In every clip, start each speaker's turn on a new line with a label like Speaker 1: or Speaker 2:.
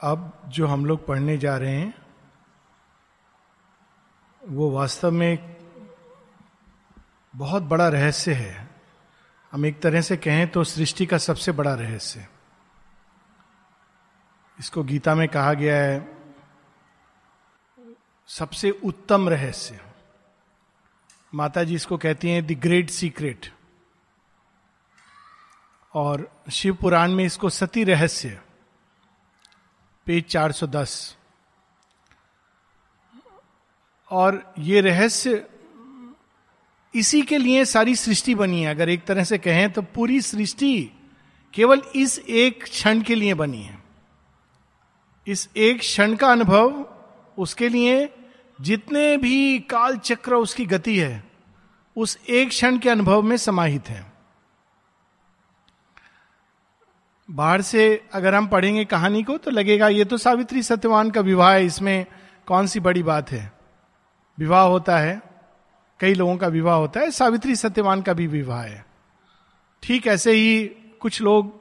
Speaker 1: अब जो हम लोग पढ़ने जा रहे हैं, वो वास्तव में एक बहुत बड़ा रहस्य है। हम एक तरह से कहें तो सृष्टि का सबसे बड़ा रहस्य। इसको गीता में कहा गया है, सबसे उत्तम रहस्य। माता जी इसको कहती हैं द ग्रेट सीक्रेट और शिव पुराण में इसको सती रहस्य। पेज 410 और ये रहस्य इसी के लिए सारी सृष्टि बनी है। अगर एक तरह से कहें तो पूरी सृष्टि केवल इस एक क्षण के लिए बनी है। इस एक क्षण का अनुभव उसके लिए जितने भी काल चक्र उसकी गति है, उस एक क्षण के अनुभव में समाहित है। बाहर से अगर हम पढ़ेंगे कहानी को तो लगेगा ये तो सावित्री सत्यवान का विवाह है, इसमें कौन सी बड़ी बात है? विवाह होता है, कई लोगों का विवाह होता है, सावित्री सत्यवान का भी विवाह है। ठीक ऐसे ही कुछ लोग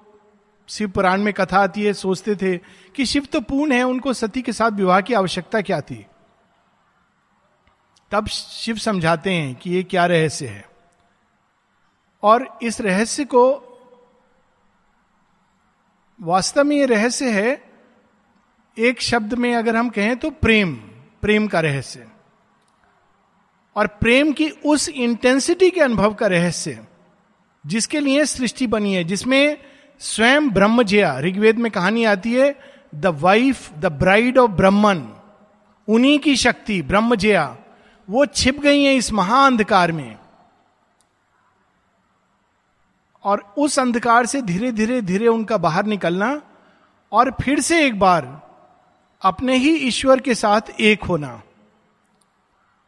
Speaker 1: शिव पुराण में कथा आती है, सोचते थे कि शिव तो पूर्ण है, उनको सती के साथ विवाह की आवश्यकता क्या थी? तब शिव समझाते हैं कि ये क्या रहस्य है। और इस रहस्य को वास्तव में ये रहस्य है, एक शब्द में अगर हम कहें तो प्रेम प्रेम का रहस्य। और प्रेम की उस इंटेंसिटी के अनुभव का रहस्य, जिसके लिए सृष्टि बनी है, जिसमें स्वयं ब्रह्मजया, ऋग्वेद में कहानी आती है the wife the bride of Brahman उन्हीं की शक्ति, ब्रह्मजया, वो छिप गई है इस महाअंधकार में। और उस अंधकार से धीरे धीरे धीरे उनका बाहर निकलना और फिर से एक बार अपने ही ईश्वर के साथ एक होना।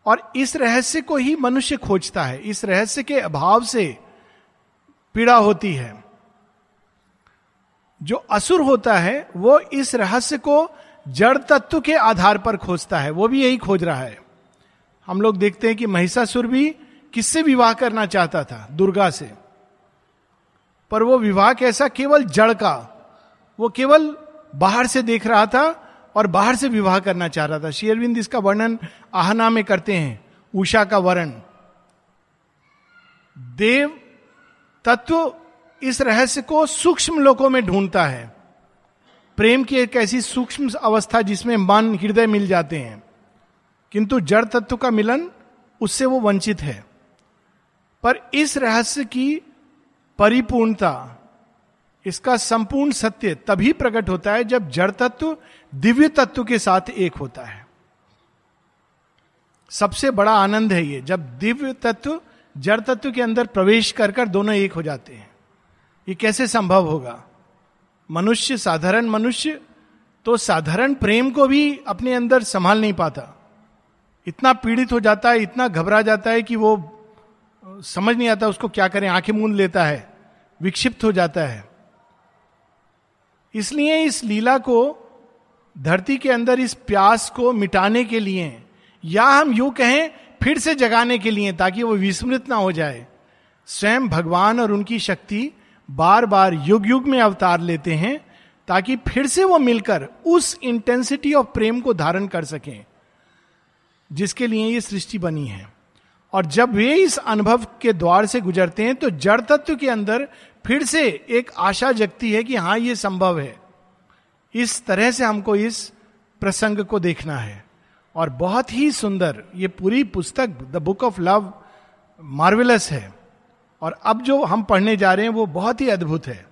Speaker 1: और इस रहस्य को ही मनुष्य खोजता है, इस रहस्य के अभाव से पीड़ा होती है। जो असुर होता है, वो इस रहस्य को जड़ तत्व के आधार पर खोजता है, वो भी यही खोज रहा है। हम लोग देखते हैं कि महिषासुर भी किससे विवाह करना चाहता था? दुर्गा से। पर वो विवाह कैसा, केवल जड़ का। वो केवल बाहर से देख रहा था और बाहर से विवाह करना चाह रहा था। शेयरविंद इसका वर्णन आहना में करते हैं, उषा का वर्ण। देव तत्व इस रहस्य को सूक्ष्म लोकों में ढूंढता है। प्रेम की एक ऐसी सूक्ष्म अवस्था जिसमें मन, हृदय मिल जाते हैं। किंतु जड़ तत्व का मिलन, उससे वो वंचित है। पर इस रहस्य की परिपूर्णता, इसका संपूर्ण सत्य तभी प्रकट होता है जब जड़ तत्व दिव्य तत्व के साथ एक होता है। सबसे बड़ा आनंद है ये, जब दिव्य तत्व जड़ तत्व के अंदर प्रवेश कर कर दोनों एक हो जाते हैं। ये कैसे संभव होगा? मनुष्य साधारण मनुष्य तो साधारण प्रेम को भी अपने अंदर संभाल नहीं पाता। इतना पीड़ित हो जाता है, इतना घबरा जाता है कि वो समझ नहीं आता उसको क्या करें, आँखें मूंद लेता है। विक्षिप्त हो जाता है। इसलिए इस लीला को, धरती के अंदर इस प्यास को मिटाने के लिए, या हम यू कहें, फिर से जगाने के लिए, ताकि वो विस्मृत ना हो जाए, स्वयं भगवान और उनकी शक्ति बार बार युग युग में अवतार लेते हैं, ताकि फिर से वो मिलकर उस इंटेंसिटी ऑफ़ प्रेम को धारण कर सकें, जिसके लिए ये सृष्टि बनी है। और जब वे इस अनुभव के द्वार से गुजरते हैं तो जड़ तत्व के अंदर फिर से एक आशा जगती है कि हाँ ये संभव है। इस तरह से हमको इस प्रसंग को देखना है। और बहुत ही सुंदर ये पूरी पुस्तक the book of love marvellous है। और अब जो हम पढ़ने जा रहे हैं, वो बहुत ही अद्भुत है।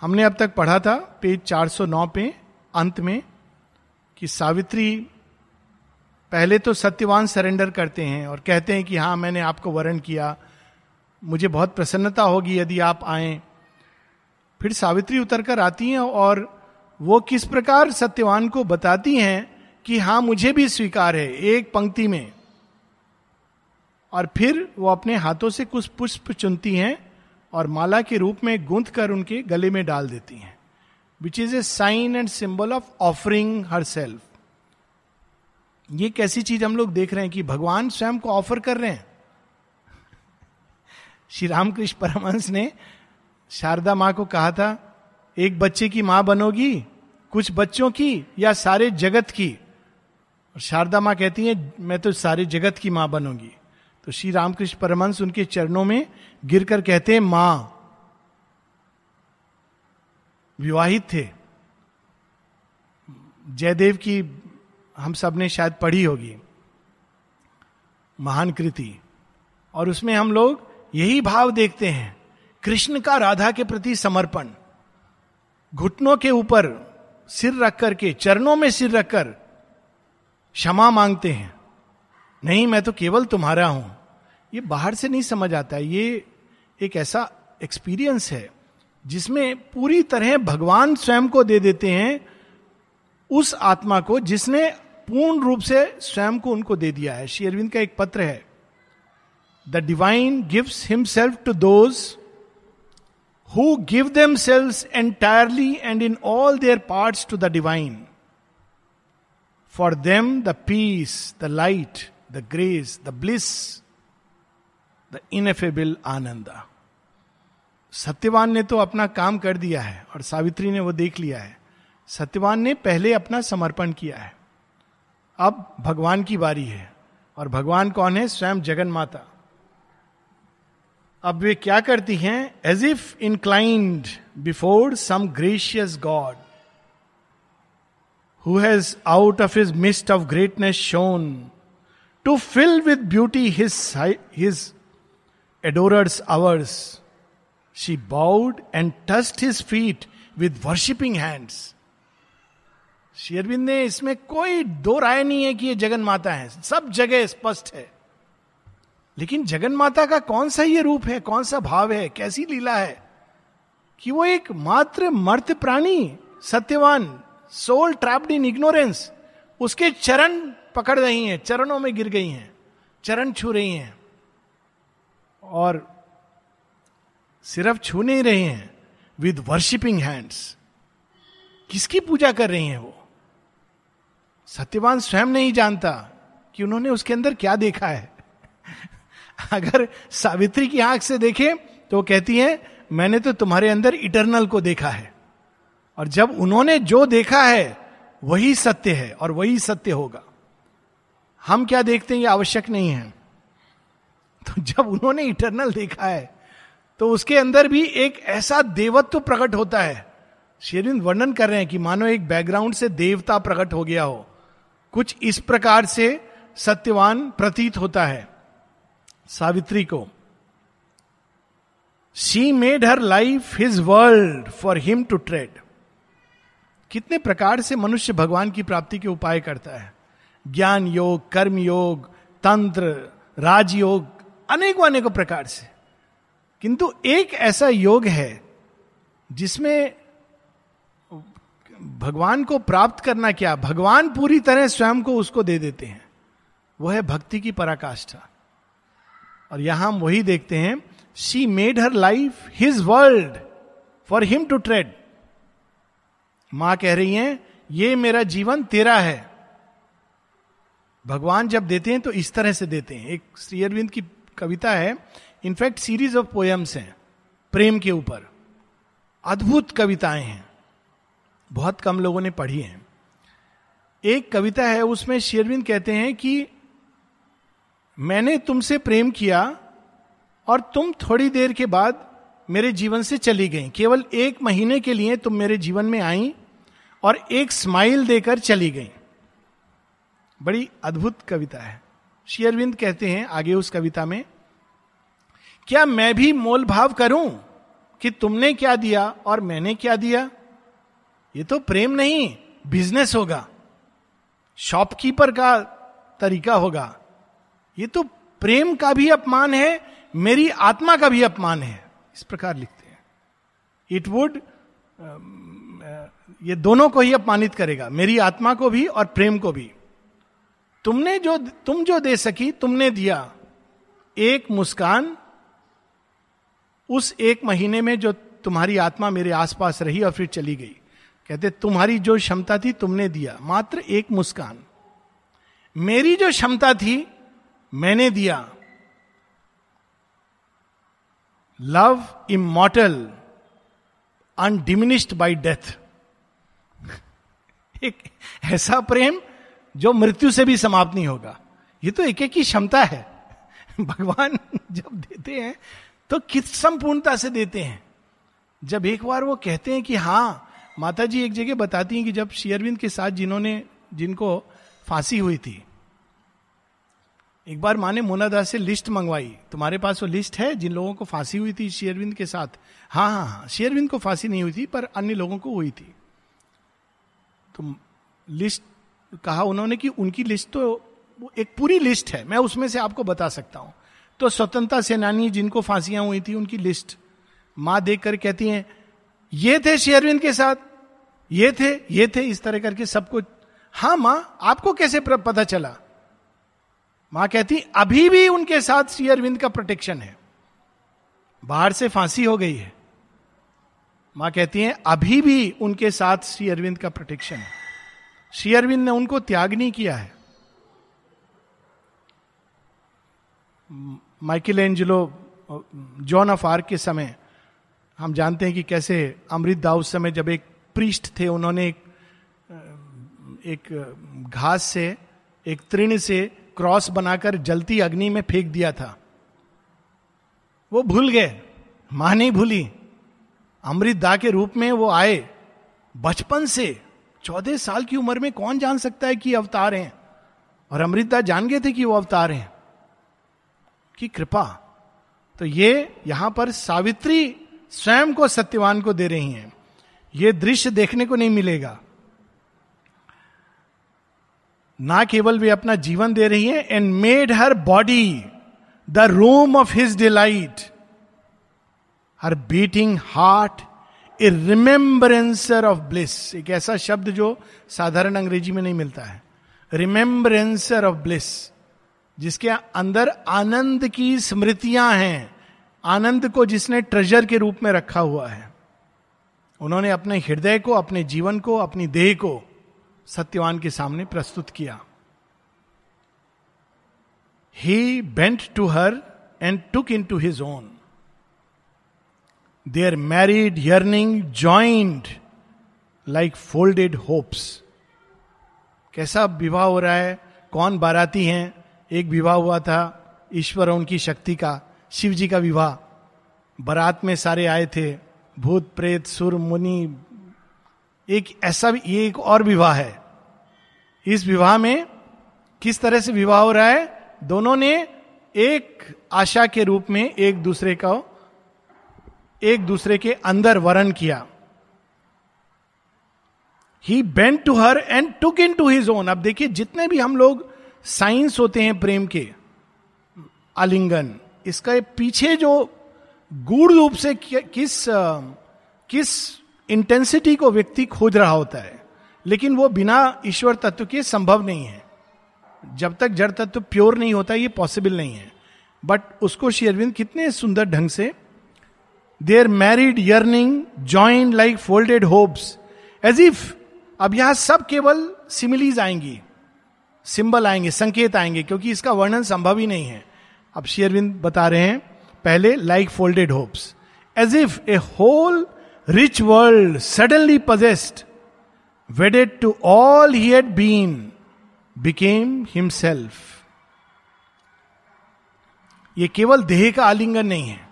Speaker 1: हमने अब तक पढ़ा था, पेज 409 पे, अंत में, कि सावित्री पहले तो सत्यवान सरेंडर करते हैं और कहते हैं कि हाँ मैंने आपको वर्ण किया। मुझे बहुत प्रसन्नता होगी यदि आप आए। फिर सावित्री उतर कर आती हैं और वो किस प्रकार सत्यवान को बताती हैं कि हाँ मुझे भी स्वीकार है एक पंक्ति में। और फिर वो अपने हाथों से कुछ पुष्प चुनती हैं और माला के रूप में गूंथ कर उनके गले में डाल देती हैं। Which is a sign and symbol of offering her self ये कैसी चीज़ हम लोग देख रहे हैं कि भगवान स्वयं को ऑफ़र कर रहे हैं? श्री रामकृष्ण परमहंस ने शारदा माँ को कहा था, एक बच्चे की माँ बनोगी, कुछ बच्चों की या सारे जगत की? और शारदा माँ कहती है, मैं तो सारे जगत की माँ बनूँगी। तो श्री रामकृष्ण परमंश उनके चरणों में गिरकर कहते हैं, माँ। विवाहित थे। जयदेव की हम सबने शायद पढ़ी होगी। महान कृति। और उसमें हम लोग यही भाव देखते हैं, कृष्ण का राधा के प्रति समर्पण। घुटनों के ऊपर सिर रख करके चरणों में सिर रखकर क्षमा मांगते हैं। नहीं, मैं तो केवल तुम्हारा हूँ। ये बाहर से नहीं समझ आता। है ये एक ऐसा एक्सपीरियंस है, जिसमें पूरी तरह भगवान स्वयं को दे देते हैं, उस आत्मा को जिसने पूर्ण रूप से स्वयं को उनको दे दिया है। श्री अरविंद का एक पत्र है। The divine gives himself to those who give them selves entirely and in all their part to the divine for them the peace the light the grace the bliss the ineffable Ananda Satyavan ने तो अपना काम कर दिया है और सावित्री ने वो देख लिया है। सत्यवान ने पहले अपना समर्पण किया है। अब भगवान की बारी है। और भगवान कौन है? स्वयं जगन माता अब वे क्या करती हैं? As if inclined before some gracious god who has out of his mist of greatness shone to fill with beauty his his adorers hours she bowed and touched his feet with worshipping hands शेरविंद ने इसमें कोई दो राय नहीं है कि ये जगन माता है। सब जगह स्पष्ट है। लेकिन जगन माता का कौन सा ये रूप है, कौन सा भाव है, कैसी लीला है कि वो एक मात्र मर्त प्राणी, Satyavan soul trapped in ignorance उसके चरण पकड़ रही हैं, चरणों में गिर गई हैं, चरण छू रही हैं और सिर्फ़ छू नहीं रहे हैं विद वर्शिपिंग हैंड्स किसकी पूजा कर रही हैं वो? सत्यवान स्वयं नहीं जानता कि उन्होंने उसके अंदर क्या देखा है। अगर सावित्री की आँख से देखे तो वो कहती है, मैंने तो तुम्हारे अंदर इटरनल को देखा है। और जब उन्होंने जो देखा है, वही सत्य है और वही सत्य होगा। हम क्या देखते हैं, ये आवश्यक नहीं है। तो जब उन्होंने इटरनल देखा है तो उसके अंदर भी एक ऐसा देवत्व प्रकट होता है। शेरविंद वर्णन कर रहे हैं कि मानो एक बैकग्राउंड से देवता प्रकट हो गया हो। कुछ इस प्रकार से सत्यवान प्रतीत होता है। सावित्री को she made her life his world for him to tread कितने प्रकार से मनुष्य भगवान की प्राप्ति के उपाय करता है। ज्ञान योग, कर्म योग, तंत्र राजयोग अनेकों अनेकों प्रकार से। किंतु एक ऐसा योग है जिसमें भगवान को प्राप्त करना क्या? भगवान पूरी तरह स्वयं को उसको दे देते हैं। वो है भक्ति की पराकाष्ठा। और यहाँ हम वही देखते हैं she made her life his world for him to tread माँ कह रही हैं, ये मेरा जीवन तेरा है। भगवान जब देते हैं तो इस तरह से देते हैं। एक श्री अरविंद की कविता है इनफैक्ट सीरीज़ ऑफ़ पोएम्स हैं, प्रेम के ऊपर। अद्भुत कविताएँ हैं। बहुत कम लोगों ने पढ़ी है। एक कविता है, उसमें शेरविंद कहते हैं कि, मैंने तुमसे प्रेम किया और तुम थोड़ी देर के बाद मेरे जीवन से चली गई। केवल एक महीने के लिए तुम मेरे जीवन में आई और एक स्माइल देकर चली गई। बड़ी अद्भुत कविता है। शेयरविंद कहते हैं आगे उस कविता में, क्या मैं भी मोल भाव करूँ कि तुमने क्या दिया और मैंने क्या दिया? ये तो प्रेम नहीं बिज़नेस होगा। शॉपकीपर का तरीका होगा। ये तो प्रेम का भी अपमान है, मेरी आत्मा का भी अपमान है। इस प्रकार लिखते हैं। इट वुड ये दोनों को ही अपमानित करेगा, मेरी आत्मा को भी और प्रेम को भी। तुमने जो, तुम जो दे सकी, तुमने दिया। एक मुस्कान, उस एक महीने में जो तुम्हारी आत्मा मेरे आसपास रही और फिर चली गई। कहते, तुम्हारी जो क्षमता थी, तुमने दिया। मात्र एक मुस्कान। मेरी जो क्षमता थी, मैंने दिया। Love immortal undiminished by death. एक ऐसा प्रेम जो मृत्यु से भी समाप्त नहीं होगा। ये तो एक एक की क्षमता है। भगवान जब देते हैं तो किस संपूर्णता से देते हैं? जब एक बार वो कहते हैं कि हाँ माता जी एक जगह बताती हैं कि जब शेयरविंद के साथ जिन्होंने, जिनको फांसी हुई थी, एक बार माँ ने मोनादास से लिस्ट मंगवाई। तुम्हारे पास वो लिस्ट है जिन लोगों को फांसी हुई थी शेयरविंद के साथ? हाँ हाँ हाँ शेयरविंद को फांसी नहीं हुई थी, पर अन्य लोगों को हुई थी। तो लिस्ट, कहा उन्होंने कि उनकी लिस्ट तो एक पूरी लिस्ट है, मैं उसमें से आपको बता सकता हूँ। तो स्वतंत्रता सेनानी जिनको फांसियाँ हुई थी, उनकी लिस्ट माँ देखकर कहती हैं ये थे शेयरविंद के साथ। ये थे ये थे, इस तरह करके सब कुछ। हाँ माँ, आपको कैसे पता चला? माँ कहती, अभी भी उनके साथ श्री अरविंद का प्रोटेक्शन है। बाहर से फांसी हो गई है। माँ कहती हैं, अभी भी उनके साथ श्री अरविंद का प्रोटेक्शन है। श्री अरविंद ने उनको त्याग नहीं किया है। Michelangelo Joan of Arc के समय हम जानते हैं कि कैसे अमृत दाऊ उस समय जब एक पृष्ठ थे, उन्होंने एक एक घास से, एक तृण से क्रॉस बनाकर जलती अग्नि में फेंक दिया था। वो भूल गए। माँ नहीं भूली। अमृत दा के रूप में वो आए। बचपन से, चौदह साल की उम्र में कौन जान सकता है कि अवतार हैं? और अमृतदा जान गए थे कि वो अवतार हैं। कि कृपा। तो ये यहाँ पर सावित्री स्वयं को सत्यवान को दे रही हैं। यह दृश्य देखने को नहीं मिलेगा। ना केवल वे अपना जीवन दे रही हैं and made her body the room of his delight her beating heart a remembrancer of bliss एक ऐसा शब्द जो साधारण अंग्रेज़ी में नहीं मिलता है। रिमेम्बरेंसर ऑफ़ ब्लिस जिसके अंदर आनंद की स्मृतियाँ हैं। आनंद को जिसने ट्रेजर के रूप में रखा हुआ है, उन्होंने अपने हृदय को, अपने जीवन को, अपनी देह को सत्यवान के सामने प्रस्तुत किया। He bent to her and took into his own their married yearning joined like folded hopes कैसा विवाह हो रहा है? कौन बाराती हैं? एक विवाह हुआ था, ईश्वर उनकी शक्ति का। शिव जी का विवाह। बारात में सारे आए थे। भूत, प्रेत, सुर, मुनि, एक ऐसा ये एक और विवाह है। इस विवाह में किस तरह से विवाह हो रहा है? दोनों ने एक आशा के रूप में एक दूसरे का, एक दूसरे के अंदर वरण किया। He bent to her and took into his own अब देखिए, जितने भी हम लोग साइंस होते हैं प्रेम के, आलिंगन इसका पीछे जो गूढ़ रूप से किस किस इंटेंसिटी को व्यक्ति खोज रहा होता है, लेकिन वो बिना ईश्वर तत्व के संभव नहीं है। जब तक जड़ तत्व प्योर नहीं होता, ये पॉसिबल नहीं है। बट उसको शेयरविंद कितने सुंदर ढंग से their married yearning joined like folded hopes as if अब यहाँ सब केवल सिमिलीज आएँगी सिंबल आएँगे, संकेत आएँगे, क्योंकि इसका वर्णन संभव ही नहीं है। अब शेयरविंद बता रहे हैं, पहले like folded hopes as if a whole rich world suddenly possessed wedded to all he had been became himself ये केवल देह का आलिंगन नहीं है।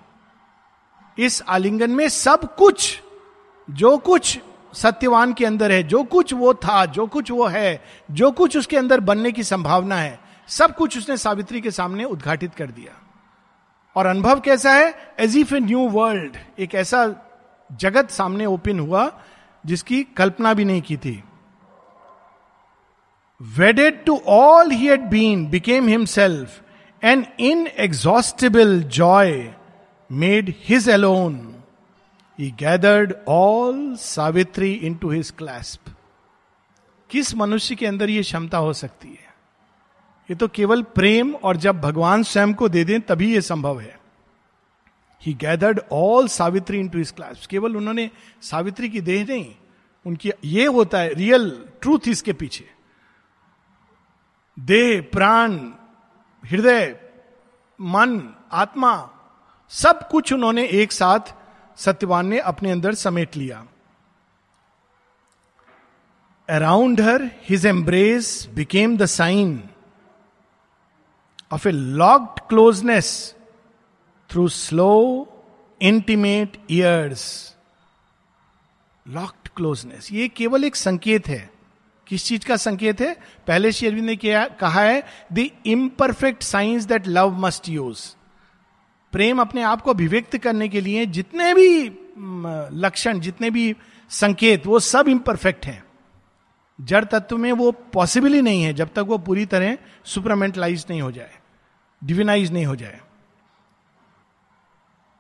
Speaker 1: इस आलिंगन में सब कुछ, जो कुछ सत्यवान के अंदर है, जो कुछ वो था, जो कुछ वो है, जो कुछ उसके अंदर बनने की संभावना है सब कुछ उसने सावित्री के सामने उद्घाटित कर दिया। और अनुभव कैसा है? As if a new world एक ऐसा जगत सामने ओपन हुआ, जिसकी कल्पना भी नहीं की थी। Wedded to all he had been became himself an inexhaustible joy made his alone he gathered all Savitri into his clasp किस मनुष्य के अंदर यह क्षमता हो सकती है? ये तो केवल प्रेम और जब भगवान स्वयं को दे दें, तभी यह संभव है। He gathered all Savitri into his clasp केवल उन्होंने सावित्री की देह नहीं, उनकी, ये होता है रियल ट्रूथ इसके पीछे। देह, प्राण, हृदय, मन, आत्मा, सब कुछ उन्होंने एक साथ सत्यवान ने अपने अंदर समेट लिया। Around her his embrace became the sign of a locked closeness through slow intimate years locked closeness ये केवल एक संकेत है। किस चीज़ का संकेत है? पहले शेरविंद ने किया, कहा है the imperfect science that love must use प्रेम अपने आप को अभिव्यक्त करने के लिए जितने भी लक्षण, जितने भी संकेत, वो सब इम्परफेक्ट हैं। जड़ तत्व में वो पॉसिबल ही नहीं है जब तक वो पूरी तरह सुपरमेंटलाइज नहीं हो जाए। डिविनाइज नहीं हो जाए।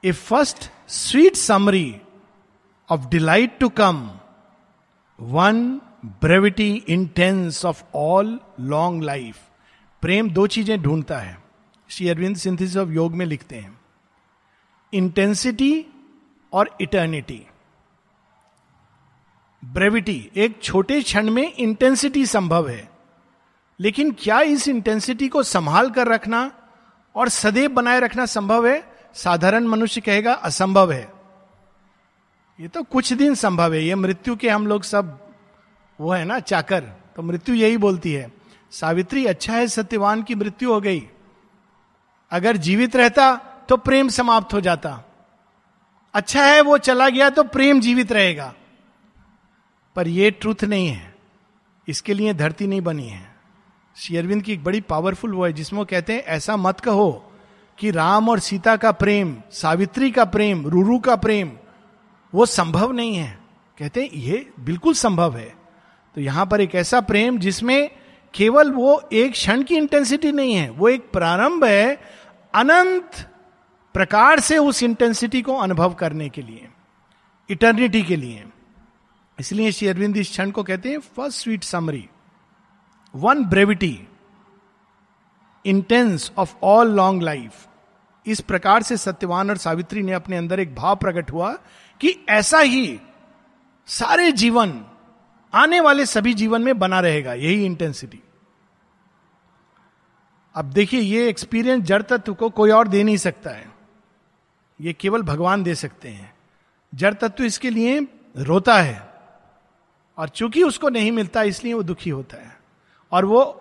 Speaker 1: A first sweet summary of delight to come one brevity intense of all long life प्रेम दो चीज़ें ढूंढता है। श्री अरविंद सिंथिस ऑफ़ योग में लिखते हैं। इंटेंसिटी और इटर्निटी ब्रेविटी एक छोटे क्षण में इंटेंसिटी संभव है। लेकिन क्या इस इंटेंसिटी को संभाल कर रखना और सदैव बनाए रखना संभव है। साधारण मनुष्य कहेगा, असंभव है। ये तो कुछ दिन संभव है। ये मृत्यु के हम लोग सब, वो है ना, चाकर। तो मृत्यु यही बोलती है, सावित्री अच्छा है सत्यवान की मृत्यु हो गई। अगर जीवित रहता तो प्रेम समाप्त हो जाता। अच्छा है वो चला गया तो प्रेम जीवित रहेगा। पर ये ट्रूथ नहीं है। इसके लिए धरती नहीं बनी है। शेयरविंद की एक बड़ी पावरफुल वो है, जिसमें कहते हैं, ऐसा मत कहो कि राम और सीता का प्रेम, सावित्री का प्रेम, रूरू का प्रेम, वो संभव नहीं है। कहते हैं, ये बिल्कुल संभव है। तो यहाँ पर एक ऐसा प्रेम जिसमें केवल वो एक क्षण की इंटेंसिटी नहीं है, वो एक प्रारंभ है अनंत प्रकार से उस इंटेंसिटी को अनुभव करने के लिए इटर्निटी के लिए। इसलिए श्री अरविंद इस क्षण को कहते हैं, first sweet summary. One brevity intense of all long life इस प्रकार से सत्यवान और सावित्री ने अपने अंदर एक भाव प्रकट हुआ कि ऐसा ही सारे जीवन, आने वाले सभी जीवन में बना रहेगा, यही इंटेंसिटी अब देखिए, ये एक्सपीरियंस जड़ तत्व को कोई और दे नहीं सकता है। ये केवल भगवान दे सकते हैं। जड़ तत्व इसके लिए रोता है और चूँकि उसको नहीं मिलता, इसलिए वो दुखी होता है। और वो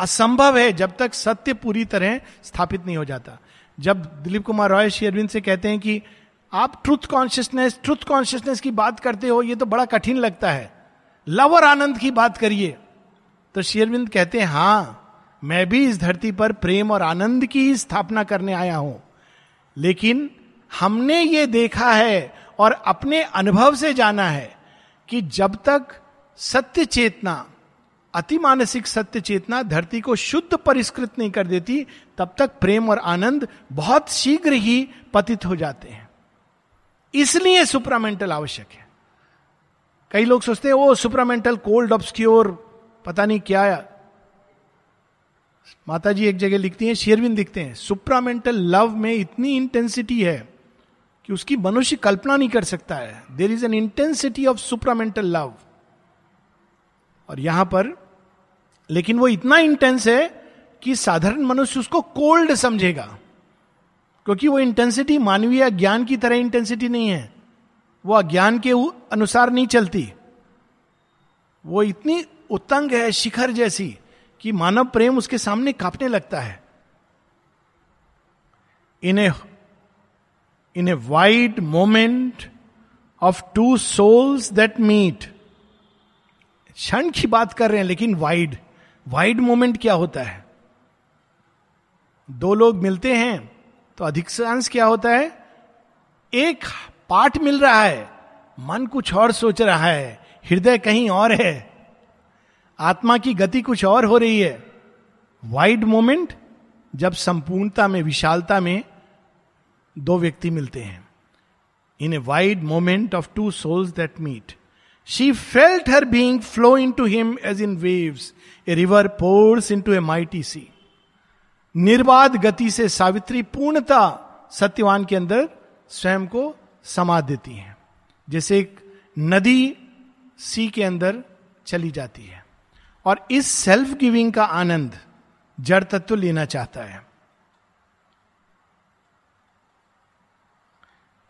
Speaker 1: असंभव है जब तक सत्य पूरी तरह स्थापित नहीं हो जाता। जब दिलीप कुमार रॉय, श्री अरविंद से कहते हैं कि आप ट्रुथ कॉन्शियसनेस ट्रुथ कॉन्शियसनेस की बात करते हो, ये तो बड़ा कठिन लगता है। लव और आनंद की बात करिए। तो शेरविंद कहते हैं, हाँ, मैं भी इस धरती पर प्रेम और आनंद की ही स्थापना करने आया हूँ। लेकिन हमने ये देखा है और अपने अनुभव से जाना है कि जब तक सत्य चेतना अति मानसिक सत्य चेतना धरती को शुद्ध परिष्कृत नहीं कर देती, तब तक प्रेम और आनंद बहुत शीघ्र ही पतित हो जाते हैं। इसलिए सुपरामेंटल आवश्यक है। कई लोग सोचते हैं वो सुपरामेंटल, कोल्ड ऑब्सक्योर पता नहीं क्या माता जी एक जगह लिखती हैं, शेरविन लिखते हैं, सुप्रामेंटल लव में इतनी इंटेंसिटी है कि उसकी मनुष्य कल्पना नहीं कर सकता है। There is an intensity of supramental love और यहाँ पर लेकिन वो इतना इंटेंस है कि साधारण मनुष्य उसको कोल्ड समझेगा। क्योंकि वो इंटेंसिटी मानवीय ज्ञान की तरह इंटेंसिटी नहीं है। वो अज्ञान के अनुसार नहीं चलती। वो इतनी उत्तंग है, शिखर जैसी, कि मानव प्रेम उसके सामने कांपने लगता है। In a in a wide moment of two souls that meet क्षण की बात कर रहे हैं, लेकिन वाइड वाइड मोमेंट क्या होता है? दो लोग मिलते हैं तो अधिकांश क्या होता है? एक पार्ट मिल रहा है, मन कुछ और सोच रहा है, हृदय कहीं और है, आत्मा की गति कुछ और हो रही है। वाइड मोमेंट जब संपूर्णता में, विशालता में दो व्यक्ति मिलते हैं। In a wide moment of two souls that meet. Her being flow into him as in waves a river pours into a mighty sea निर्बाध गति से सावित्री पूर्णता सत्यवान के अंदर स्वयं को समा देती हैं। जैसे एक नदी सी के अंदर चली जाती है। और इस सेल्फ गिविंग का आनंद जड़ तत्व लेना चाहता है।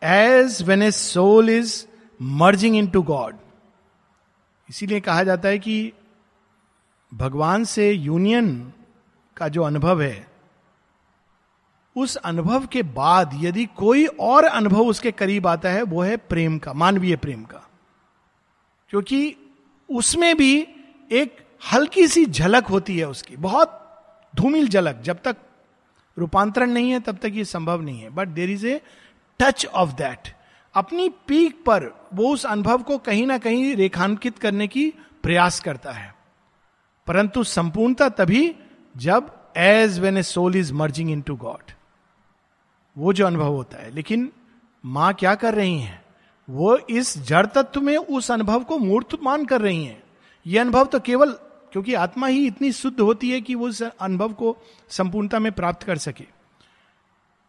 Speaker 1: As when a soul is merging into God इसीलिए कहा जाता है कि भगवान से यूनियन का जो अनुभव है, उस अनुभव के बाद यदि कोई और अनुभव उसके करीब आता है, वो है प्रेम का, मानवीय प्रेम का। क्योंकि उसमें भी एक हल्की सी झलक होती है उसकी, बहुत धूमिल झलक, जब तक रूपांतरण नहीं है तब तक ये संभव नहीं है। But there is a touch of that अपनी पीक पर वो उस अनुभव को कहीं ना कहीं रेखांकित करने की प्रयास करता है। परंतु संपूर्णता तभी जब as when a soul is merging into God वो जो अनुभव होता है। लेकिन माँ क्या कर रही हैं? वो इस जड़ तत्व में उस अनुभव को मूर्त मान कर रही हैं। ये अनुभव तो केवल क्योंकि आत्मा ही इतनी शुद्ध होती है कि वो उस अनुभव को संपूर्णता में प्राप्त कर सके।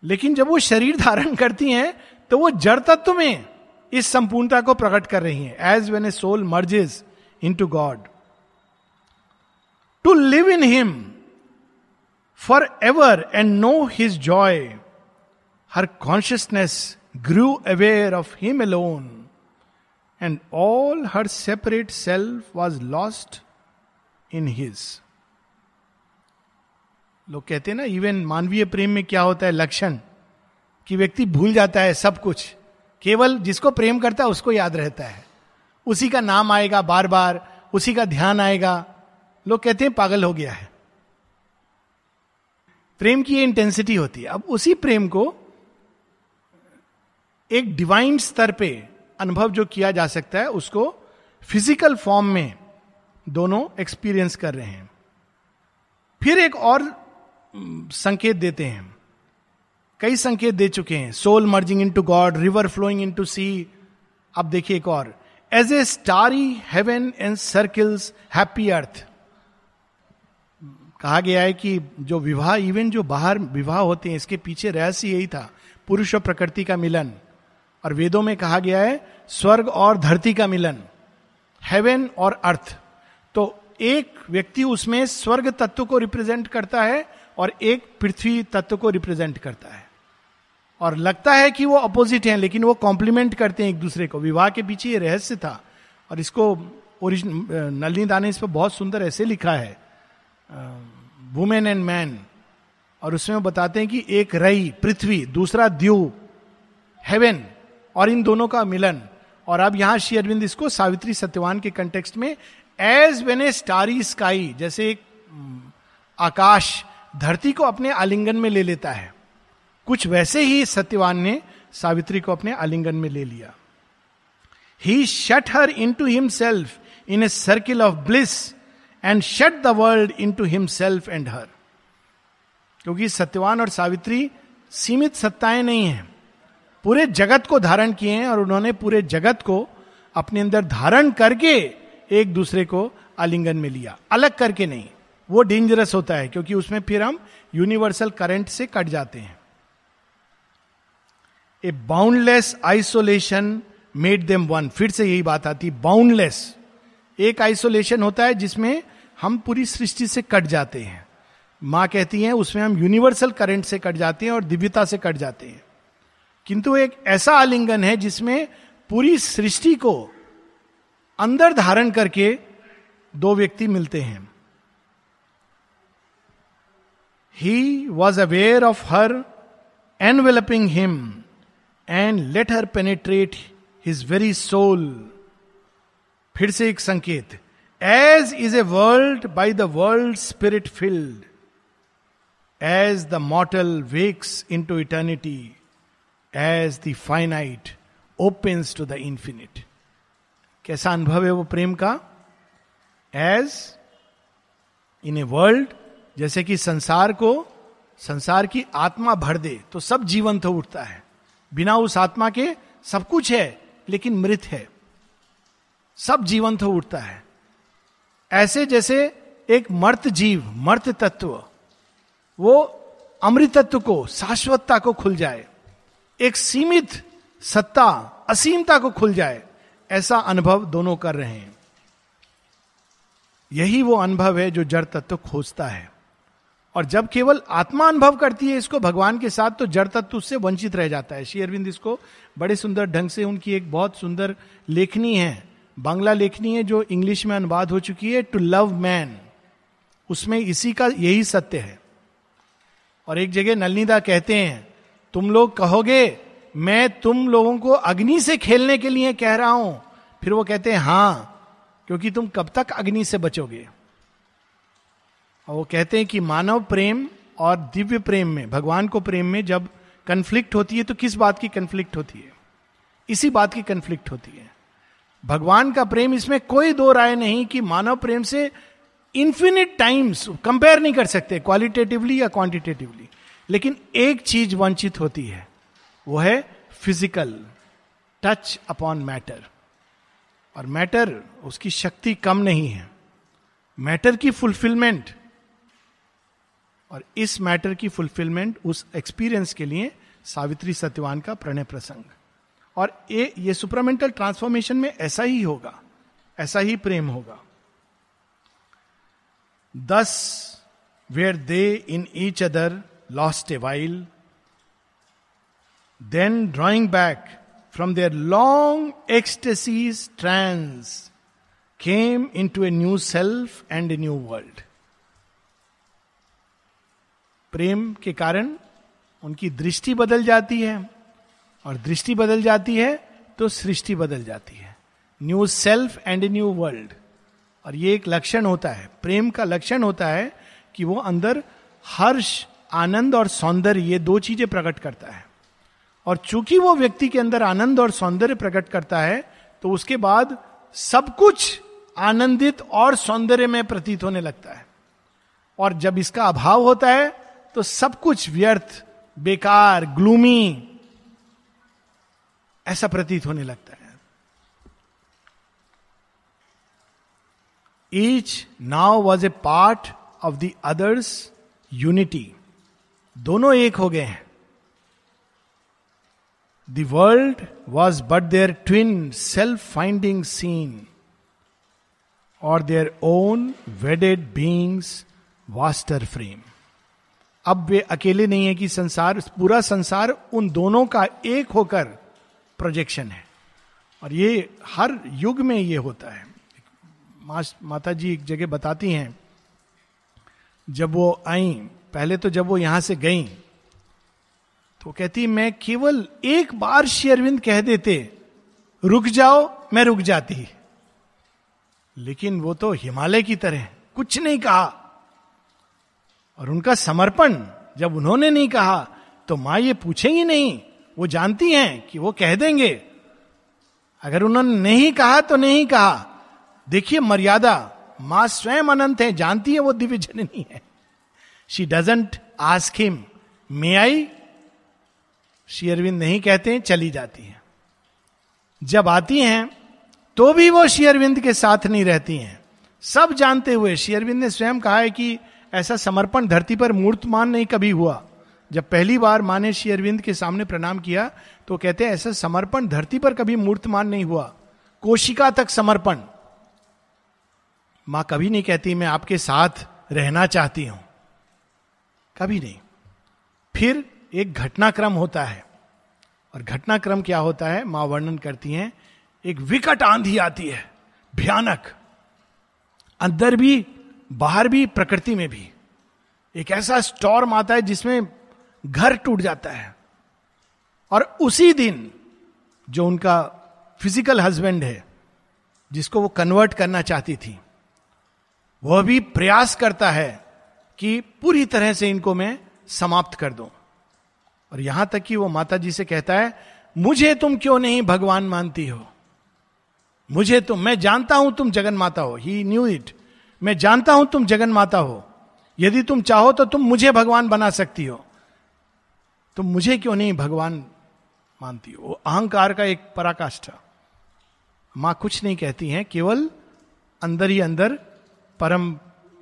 Speaker 1: लेकिन जब वो शरीर धारण करती हैं तो वो जड़ तत्व में इस संपूर्णता को प्रकट कर रही है as when a soul merges into God to live in him for ever and know his joy her consciousness grew aware of him alone and all her separate self was lost in his लोग कहते हैं ना even मानवीय प्रेम में क्या होता है? लक्षण। कि व्यक्ति भूल जाता है सब कुछ। केवल जिसको प्रेम करता है उसको याद रहता है। उसी का नाम आएगा बार बार उसी का ध्यान आएगा। लोग कहते हैं, पागल हो गया है। प्रेम की ये इंटेंसिटी होती है। अब उसी प्रेम को एक डिवाइन स्तर पे अनुभव जो किया जा सकता है, उसको फ़िज़िकल फॉर्म में दोनों एक्सपीरियंस कर रहे हैं। फिर एक और संकेत देते हैं। कई संकेत दे चुके हैं। Soul merging into God river flowing into sea अब देखिए एक और। As a starry heaven encircles happy earth कहा गया है कि जो विवाह इवन जो बाहर विवाह होते हैं, इसके पीछे रहस्य यही था। पुरुष और प्रकृति का मिलन। और वेदों में कहा गया है, स्वर्ग और धरती का मिलन। हेवन और अर्थ तो एक व्यक्ति उसमें स्वर्ग तत्व को रिप्रेजेंट करता है और एक पृथ्वी तत्व को रिप्रेजेंट करता है। और लगता है कि वो अपोजिट हैं, लेकिन वो कॉम्प्लीमेंट करते हैं एक दूसरे को। विवाह के पीछे ये रहस्य था। और इसको ओरिजिन नलनी दाने इस पर बहुत सुंदर ऐसे लिखा है वुमेन एंड मैन और उसमें वो बताते हैं कि एक रई, पृथ्वी, दूसरा द्यू हेवन और इन दोनों का मिलन। और अब यहाँ श्री अरविंद इसको सावित्री सत्यवान के कंटेक्स्ट में as when a starry sky जैसे एक आकाश, धरती को अपने आलिंगन में ले लेता है। कुछ वैसे ही सत्यवान ने सावित्री को अपने आलिंगन में ले लिया। He shut her into himself in a circle of bliss and shut the world into himself and her क्योंकि सत्यवान और सावित्री सीमित सत्ताएँ नहीं है। पूरे जगत को धारण किए हैं और उन्होंने पूरे जगत को अपने अंदर धारण करके एक दूसरे को आलिंगन में लिया। अलग करके नहीं। वो डेंजरस होता है क्योंकि उसमें फिर हम यूनिवर्सल करंट से कट जाते हैं। A boundless isolation made them one फिर से यही बात आती बाउंडलेस एक आइसोलेशन होता है जिसमें हम पूरी सृष्टि से कट जाते हैं। माँ कहती हैं, उसमें हम यूनिवर्सल करंट से कट जाते हैं और दिव्यता से कट जाते हैं। किंतु एक ऐसा आलिंगन है जिसमें पूरी सृष्टि को अंदर धारण करके दो व्यक्ति मिलते हैं। He was aware of her enveloping him and let her penetrate his very soul फिर से एक संकेत. As is a world by the world spirit filled as the mortal wakes into eternity as the finite opens to the infinite कैसा अनुभव है वो प्रेम का? As in a world जैसे कि संसार को, संसार की आत्मा भर दे तो सब जीवंत उठता है। बिना उस आत्मा के सब कुछ है, लेकिन मृत है। सब जीवंत हो उठता है। ऐसे जैसे एक मर्त जीव, मर्त तत्व, वो अमृत तत्व को, शाश्वतता को खुल जाए। एक सीमित सत्ता, असीमता को खुल जाए। ऐसा अनुभव दोनों कर रहे हैं। यही वो अनुभव है जो जड़ तत्व खोजता है। और जब केवल आत्मा अनुभव करती है इसको भगवान के साथ तो जड़ तत्व उससे वंचित रह जाता है। श्री अरविंद इसको बड़े सुंदर ढंग से उनकी एक बहुत सुंदर लेखनी है, बांग्ला लेखनी है, जो इंग्लिश में अनुवाद हो चुकी है टू लव मैन उसमें इसी का यही सत्य है। और एक जगह नलनीदा कहते हैं, तुम लोग कहोगे, मैं तुम लोगों को अग्नि से खेलने के लिए कह रहा हूँ। फिर वो कहते हैं, हाँ, क्योंकि तुम कब तक अग्नि से बचोगे? और वो कहते हैं कि मानव प्रेम और दिव्य प्रेम में, भगवान को प्रेम में जब कंफ्लिक्ट होती है तो किस बात की कंफ्लिक्ट होती है? इसी बात की कंफ्लिक्ट होती है। भगवान का प्रेम इसमें कोई दो राय नहीं कि मानव प्रेम से इंफिनिट टाइम्स कंपेयर नहीं कर सकते क्वालिटेटिवली या क्वांटिटेटिवली लेकिन एक चीज़ वंचित होती है, वो है फ़िज़िकल टच अपॉन मैटर और मैटर उसकी शक्ति कम नहीं है। मैटर की फुलफिलमेंट और इस मैटर की फुलफिलमेंट उस एक्सपीरियंस के लिए सावित्री सत्यवान का प्रणय प्रसंग। और ये ये सुपरमेंटल ट्रांसफॉर्मेशन में ऐसा ही होगा, ऐसा ही प्रेम होगा। Thus were they in each other lost awhile then drawing back from their long ecstasies trance came into a new self and a new world प्रेम के कारण उनकी दृष्टि बदल जाती है, और दृष्टि बदल जाती है तो सृष्टि बदल जाती है। New self and new world. और ये एक लक्षण होता है, प्रेम का लक्षण होता है कि वो अंदर हर्ष, आनंद और सौंदर्य, ये दो चीज़ें प्रकट करता है। और चूँकि वो व्यक्ति के अंदर आनंद और सौंदर्य प्रकट करता है तो उसके बाद सब कुछ आनंदित और सौंदर्य में प्रतीत होने लगता है। और जब इसका अभाव होता है तो सब कुछ व्यर्थ, बेकार, ग्लूमी, ऐसा प्रतीत होने लगता है। Each now was a part of the others unity दोनों एक हो गए हैं। The world was but their twin self finding seen और their own wedded beings vaster frame अब वे अकेले नहीं है कि संसार, पूरा संसार उन दोनों का एक होकर प्रोजेक्शन है। और ये हर युग में ये होता है। माता जी एक जगह बताती हैं, जब वो आई, पहले तो जब वो यहाँ से गई तो कहती, मैं केवल एक बार शेरविंद कह देते, रुक जाओ, मैं रुक जाती। लेकिन वो तो हिमालय की तरह कुछ नहीं कहा। और उनका समर्पण जब उन्होंने नहीं कहा तो माँ ये पूछेंगी नहीं। वो जानती हैं कि वो कह देंगे। अगर उन्होंने नहीं कहा तो नहीं कहा। देखिए, मर्यादा, माँ स्वयं अनंत है, जानती है वो दिव्य जननी है। She doesn't ask him may I Shri Aurobindo नहीं कहते हैं चली जाती हैं। जब आती हैं तो भी वो श्री अरविंद के साथ नहीं रहती हैं। सब जानते हुए, श्री अरविंद ने स्वयं कहा है कि ऐसा समर्पण धरती पर मूर्तमान नहीं कभी हुआ। जब पहली बार माँ ने श्री अरविंद के सामने प्रणाम किया तो कहते हैं, ऐसा समर्पण धरती पर कभी मूर्तमान नहीं हुआ। कोशिका तक समर्पण। माँ कभी नहीं कहती, मैं आपके साथ रहना चाहती हूँ। कभी नहीं। फिर एक घटनाक्रम होता है। और घटनाक्रम क्या होता है? माँ वर्णन करती हैं, एक विकट आंधी आती है, भयानक। अंदर भी बाहर भी, प्रकृति में भी। एक ऐसा स्टॉर्म आता है जिसमें घर टूट जाता है। और उसी दिन जो उनका फ़िज़िकल हस्बैंड है, जिसको वो कन्वर्ट करना चाहती थी, वह भी प्रयास करता है कि पूरी तरह से इनको मैं समाप्त कर दूँ। और यहाँ तक कि वो माता जी से कहता है, मुझे तुम क्यों नहीं भगवान मानती हो? मुझे तुम मैं जानता हूँ तुम जगन माता हो। ही न्यू इट मैं जानता हूँ तुम जगन माता हो। यदि तुम चाहो तो तुम मुझे भगवान बना सकती हो। तुम मुझे क्यों नहीं भगवान मानती हो? अहंकार का एक पराकाष्ठा। माँ कुछ नहीं कहती हैं, केवल अंदर ही अंदर परम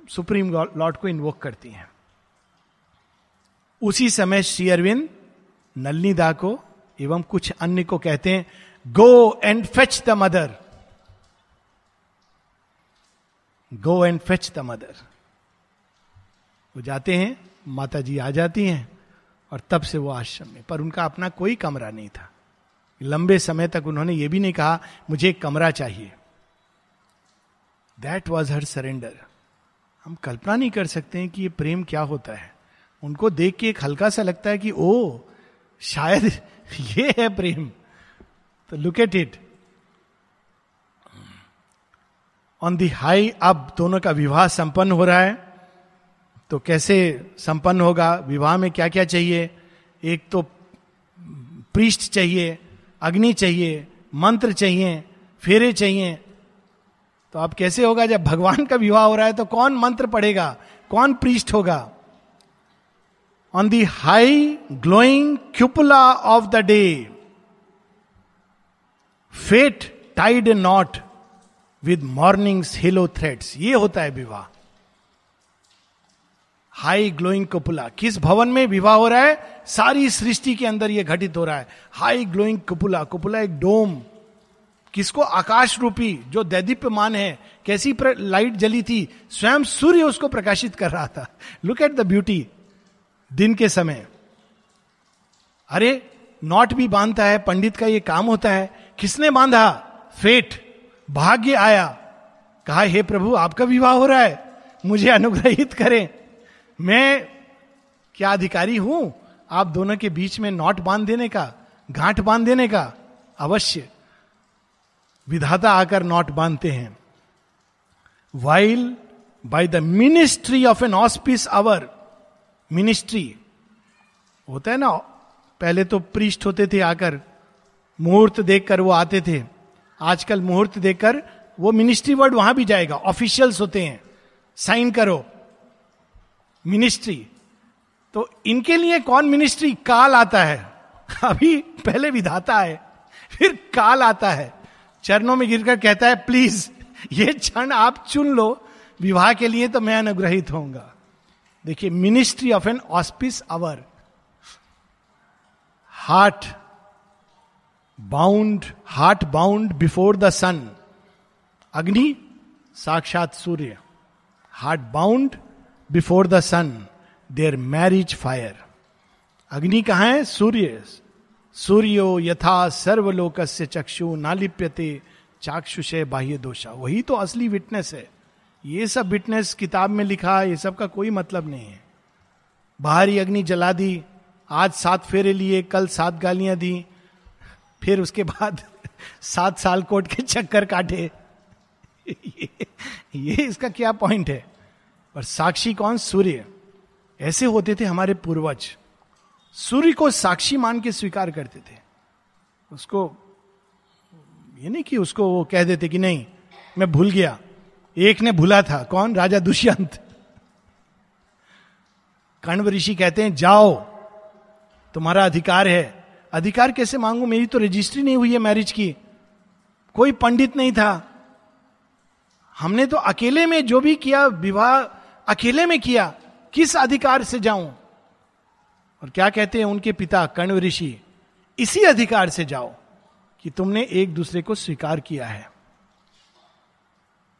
Speaker 1: सुप्रीम लॉर्ड को इन्वोक करती हैं। उसी समय श्री अरविंद नलनी दा को एवं कुछ अन्य को कहते हैं go and fetch the mother go and fetch the mother वो जाते हैं माता जी आ जाती हैं और तब से वो आश्रम में। पर उनका अपना कोई कमरा नहीं था। लंबे समय तक उन्होंने ये भी नहीं कहा, मुझे एक कमरा चाहिए। दैट वॉज़ हर सरेंडर हम कल्पना नहीं कर सकते हैं कि ये प्रेम क्या होता है। उनको देख के एक हल्का सा लगता है कि ओ शायद ये है प्रेम। तो look at it on the high अब दोनों का विवाह संपन्न हो रहा है। तो कैसे संपन्न होगा? विवाह में क्या क्या चाहिए? एक तो पृष्ठ चाहिए, अग्नि चाहिए, मंत्र चाहिए, फेरे चाहिए। तो अब कैसे होगा? जब भगवान का विवाह हो रहा है तो कौन मंत्र पढ़ेगा? कौन पृष्ठ होगा? On the high glowing cupola of the day fate tied knot with morning halo threads ये होता है विवाह। हाई ग्लोइंग कपुला किस भवन में विवाह हो रहा है? सारी सृष्टि के अंदर यह घटित हो रहा है। हाई ग्लोइंग कपुला कपुला एक डोम। किसको? आकाश रूपी, जो दैदीप्यमान है। कैसी लाइट जली थी? स्वयं सूर्य उसको प्रकाशित कर रहा था। लुक एट द ब्यूटी दिन के समय। अरे, नॉट भी बांधता है, पंडित का ये काम होता है। किसने बांधा? फेट भाग्य आया। कहा, हे प्रभु, आपका विवाह हो रहा है। मुझे अनुग्रहित करें। मैं क्या अधिकारी हूँ? आप दोनों के बीच में नॉट बाँध देने का, गांठ बाँध देने का अवश्य। विधाता आकर नॉट बांधते हैं। While by the ministry of an auspice hour ministry होता है ना, पहले तो पृष्ठ होते थे आकर, मुहूर्त देखकर वो आते थे। आजकल मुहूर्त देकर वो मिनिस्ट्री वर्ड वहाँ भी जाएगा। ऑफिशियल्स होते हैं। साइन करो। मिनिस्ट्री तो इनके लिए कौन मिनिस्ट्री काल आता है। अभी पहले विधाता है। फिर काल आता है। चरणों में गिरकर कहता है प्लीज़ ये क्षण आप चुन लो। विवाह के लिए तो मैं अनुग्रहित होऊँगा। देखिए ministry of an auspice hour heart bound heart bound before the sun अग्नि साक्षात सूर्य heart bound before the sun their marriage fire अग्नि कहा है सूर्य सूर्यो यथा सर्वलोक से चक्षु नालिप्यते चाक्षुषे बाह्य दोषा वही तो असली विटनेस है ये सब विटनेस किताब में लिखा ये सब का कोई मतलब नहीं है बाहरी अग्नि जला दी आज सात फेरे लिए कल सात गालियाँ दी फिर उसके बाद सात साल कोट के चक्कर काटे। ये, ये इसका क्या पॉइंट है? पर साक्षी कौन? सूर्य। ऐसे होते थे हमारे पूर्वज। सूर्य को साक्षी मान के स्वीकार करते थे। उसको ये नहीं कि उसको वो कह देते कि नहीं मैं भूल गया। एक ने भूला था। कौन? राजा दुष्यंत। कण्व ऋषि कहते हैं जाओ तुम्हारा अधिकार है। अधिकार कैसे मांगू? मेरी तो रजिस्ट्री नहीं हुई है मैरिज की। कोई पंडित नहीं था। हमने तो अकेले में जो भी किया, विवाह अकेले में किया, किस अधिकार से जाऊँ? और क्या कहते हैं उनके पिता कर्ण ऋषि, इसी अधिकार से जाओ कि तुमने एक दूसरे को स्वीकार किया है।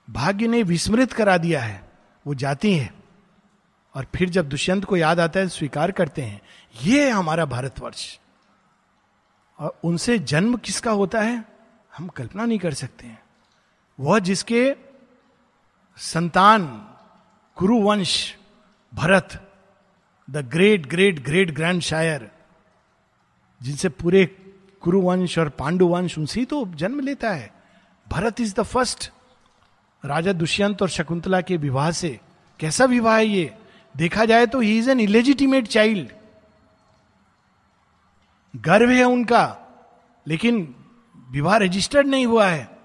Speaker 1: भाग्य ने विस्मृत करा दिया है। वो जाती है और फिर जब दुष्यंत को याद आता है, स्वीकार करते हैं। ये है हमारा भारतवर्ष। और उनसे जन्म किसका होता है? हम कल्पना नहीं कर सकते हैं। वह जिसके संतान, कुरुवंश, Bharat the great great great grand sire जिनसे पूरे कुरुवंश और पांडुवंश उनसे तो जन्म लेता है। भरत इज़ द फ़र्स्ट राजा दुष्यंत और शकुंतला के विवाह से। कैसा विवाह है ये? देखा जाए तो he is an illegitimate child गर्व है उनका, लेकिन विवाह रजिस्टर्ड नहीं हुआ है।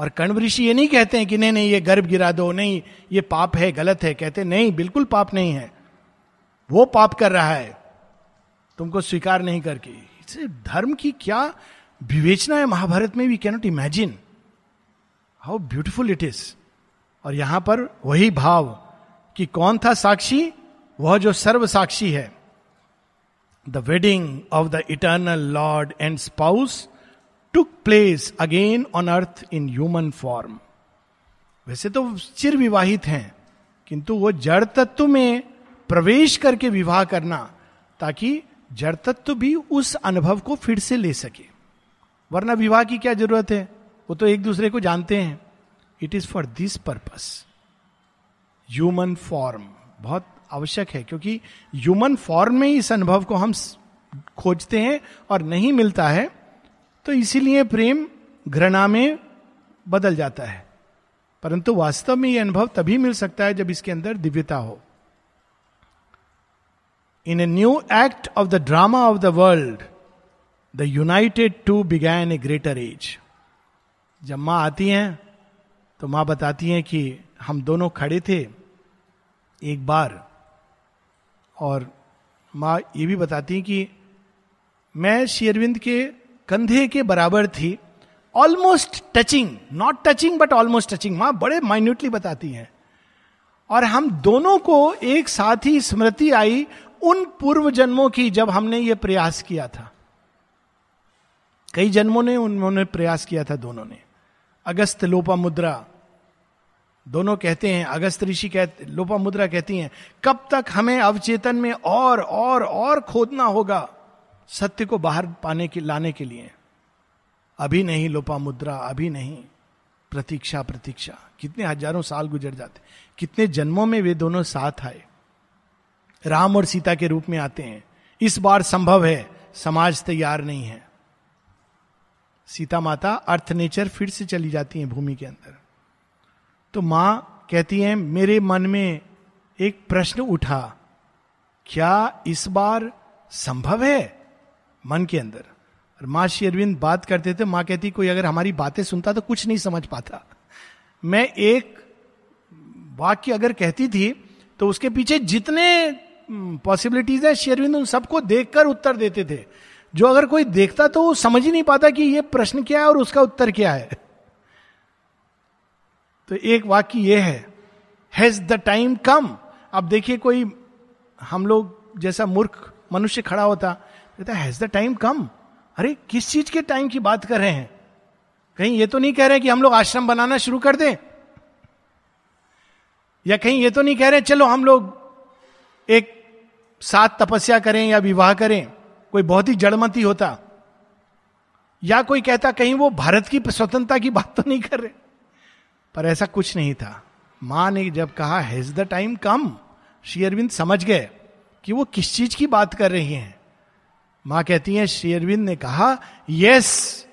Speaker 1: और कण्व ऋषि ये नहीं कहते हैं कि नहीं नहीं, ये गर्भ गिरा दो, नहीं, ये पाप है, गलत है। कहते नहीं, बिल्कुल पाप नहीं है। वो पाप कर रहा है। तुमको स्वीकार नहीं करके। इसे धर्म की क्या विवेचना है? महाभारत में we cannot imagine how beautiful it is और यहाँ पर वही भाव कि कौन था साक्षी? वह जो सर्व साक्षी है। The wedding of the eternal lord and spouse took place again on earth in human form वैसे तो चिर विवाहित हैं, किंतु वो जड़ तत्व में प्रवेश करके विवाह करना, ताकि जड़ तत्व भी उस अनुभव को फिर से ले सके। वरना विवाह की क्या ज़रूरत है? वो तो एक दूसरे को जानते हैं। It is for this purpose human form बहुत आवश्यक है, क्योंकि ह्यूमन फॉर्म में इस अनुभव को हम खोजते हैं और नहीं मिलता है तो इसीलिए प्रेम घृणा में बदल जाता है। परंतु वास्तव में यह अनुभव तभी मिल सकता है जब इसके अंदर दिव्यता हो। In a new act of the drama of the world the united two began a greater age जब माँ आती हैं तो माँ बताती हैं कि हम दोनों खड़े थे एक बार। और माँ ये भी बताती हैं कि मैं शेरविंद के कंधे के बराबर थी almost touching not touching but almost touching माँ बड़े माइन्यूटली बताती हैं। और हम दोनों को एक साथ ही स्मृति आई उन पूर्व जन्मों की जब हमने ये प्रयास किया था। कई जन्मों ने उन्होंने प्रयास किया था दोनों ने। अगस्त लोपा मुद्रा दोनों कहते हैं, अगस्त ऋषि कहते लोपा मुद्रा कहती हैं, कब तक हमें अवचेतन में और और और खोदना होगा सत्य को बाहर पाने के, लाने के लिए? अभी नहीं लोपा मुद्रा, अभी नहीं। प्रतीक्षा प्रतीक्षा। कितने हज़ारों साल गुजर जाते कितने जन्मों में वे दोनों साथ आए। राम और सीता के रूप में आते हैं। इस बार संभव है, समाज तैयार नहीं है। सीता माता, अर्थ नेचर फिर से चली जाती है भूमि के अंदर। तो माँ कहती है, मेरे मन में एक प्रश्न उठा, क्या इस बार संभव है मन के अंदर? और माँ श्री अरविंद बात करते थे, माँ कहती, कोई अगर हमारी बातें सुनता तो कुछ नहीं समझ पाता। मैं एक वाक्य अगर कहती थी तो उसके पीछे जितने पॉसिबिलिटीज है शेरविंद उन सबको देखकर उत्तर देते थे। जो अगर कोई देखता तो वो समझ ही नहीं पाता कि ये प्रश्न क्या है और उसका उत्तर क्या है। तो एक वाक्य ये है हैज़ द टाइम कम अब देखिए कोई हम लोग जैसा मूर्ख मनुष्य खड़ा होता, कहता हैज़ द टाइम कम अरे, किस चीज़ के टाइम की बात कर रहे हैं? कहीं ये तो नहीं कह रहे कि हम लोग आश्रम बनाना शुरू कर दें? या कहीं ये तो नहीं कह रहे, चलो हम लोग एक साथ तपस्या करें या विवाह करें, कोई बहुत ही जड़मती होता। या कोई कहता, कहीं वो भारत की स्वतंत्रता की बात तो नहीं कर रहे? पर ऐसा कुछ नहीं था। माँ ने जब कहा has the time come Shri Aurobindo समझ गए कि वो किस चीज़ की बात कर रही हैं। माँ कहती है अरविंद ने कहा यस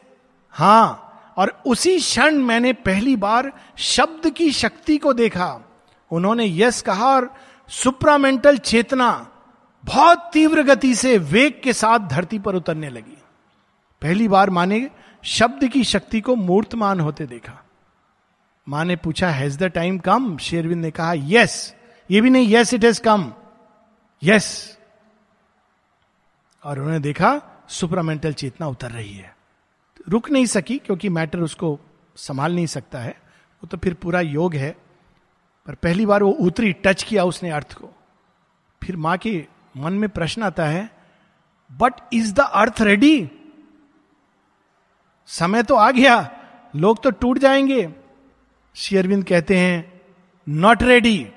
Speaker 1: हाँ, और उसी क्षण मैंने पहली बार शब्द की शक्ति को देखा। उन्होंने यस कहा और सुप्रामेंटल चेतना बहुत तीव्र गति से वेग के साथ धरती पर उतरने लगी। पहली बार माने शब्द की शक्ति को मूर्तमान होते देखा। माँ ने पूछा हैज़ द टाइम कम शेरविंद ने कहा यस ये भी नहीं yes it has come yes और उन्होंने देखा सुपरामेंटल चेतना उतर रही है। रुक नहीं सकी, क्योंकि मैटर उसको संभाल नहीं सकता है। वो तो फिर पूरा योग है। पर पहली बार वो उतरी टच किया उसने अर्थ को। फिर माँ के मन में प्रश्न आता है but is the earth ready समय तो आ गया। लोग तो टूट जाएँगे। शेयरविंद कहते हैं not ready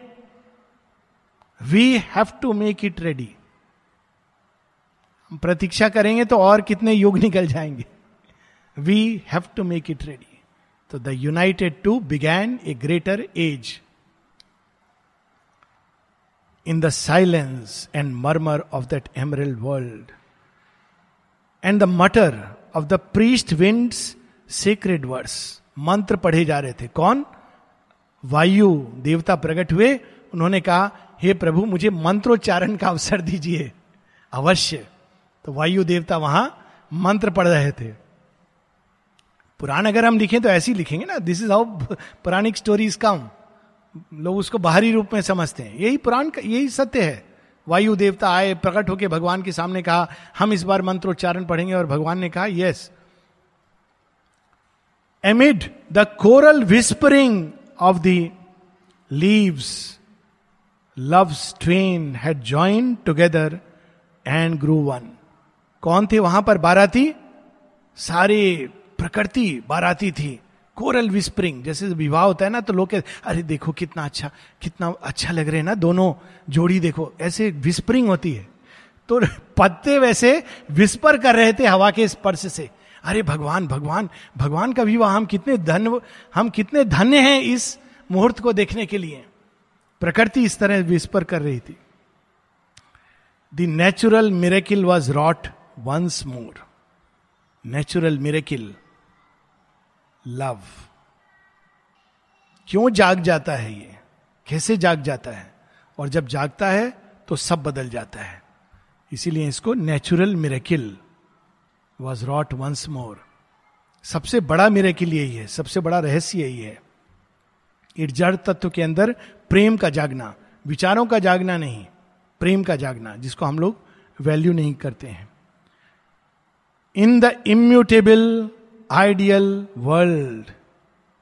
Speaker 1: we have to make it ready प्रतीक्षा करेंगे तो और कितने युग निकल जाएँगे। We have to make it ready तो the united two began a greater age in the silence and murmur of that emerald world and the mutter of the priest winds secret words मंत्र पढ़े जा रहे थे। कौन? वायु। देवता प्रकट हुए। उन्होंने कहा, हे प्रभु, मुझे मंत्रोच्चारण का अवसर दीजिए। अवश्य। तो वायु देवता वहाँ मंत्र पढ़ रहे थे। पुराण अगर हम लिखें तो ऐसे ही लिखेंगे ना this is how puranic stories come लोग उसको बाहरी रूप में समझते हैं। यही पुराण का, यही सत्य है। वायु देवता आए, प्रकट होकर भगवान के सामने कहा, हम इस बार मंत्रोच्चारण पढ़ेंगे। और भगवान ने कहा yes amid the choral whispering of the leaves love twain had join together and grew one कौन थे वहाँ पर बाराती? सारे प्रकृति बाराती थी। कोरल विस्परिंग जैसे विवाह होता है ना तो लोग अरे देखो कितना अच्छा कितना अच्छा लग रहे हैं ना, दोनों जोड़ी देखो, ऐसे विस्परिंग होती है। तो पत्ते वैसे विस्पर कर रहे थे हवा के स्पर्श से। अरे भगवान भगवान भगवान का विवाह हम कितने धन हम कितने धन्य हैं इस मुहूर्त को देखने के लिए। प्रकृति इस तरह विस्पर कर रही थी। The natural miracle was wrought once more natural miracle love क्यों जाग जाता है ये? कैसे जाग जाता है? और जब जागता है तो सब बदल जाता है। इसीलिए इसको natural miracle was wrought once more सबसे बड़ा मिरेकिल यही है सबसे बड़ा रहस्य यही है। इट जड़ तत्व के अंदर प्रेम का जागना, विचारों का जागना नहीं, प्रेम का जागना, जिसको हम लोग वैल्यू नहीं करते हैं। In the immutable ideal world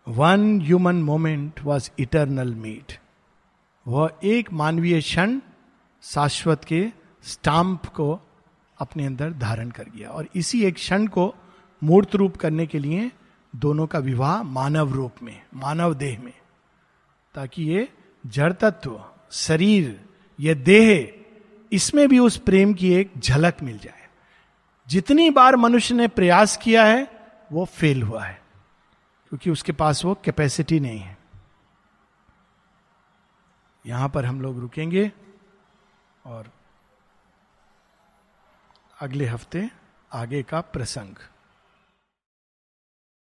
Speaker 1: one human moment was eternal meet वह एक मानवीय क्षण शाश्वत के स्टाम्प को अपने अंदर धारण कर गया। और इसी एक क्षण को मूर्त रूप करने के लिए दोनों का विवाह मानव रूप में, मानव देह में, ताकि ये जड़ तत्व, शरीर, ये देह, इसमें भी उस प्रेम की एक झलक मिल जाए। जितनी बार मनुष्य ने प्रयास किया है, वो फेल हुआ है, क्योंकि उसके पास वो कैपेसिटी नहीं है। यहाँ पर हम लोग रुकेंगे और अगले हफ़्ते आगे का प्रसंग।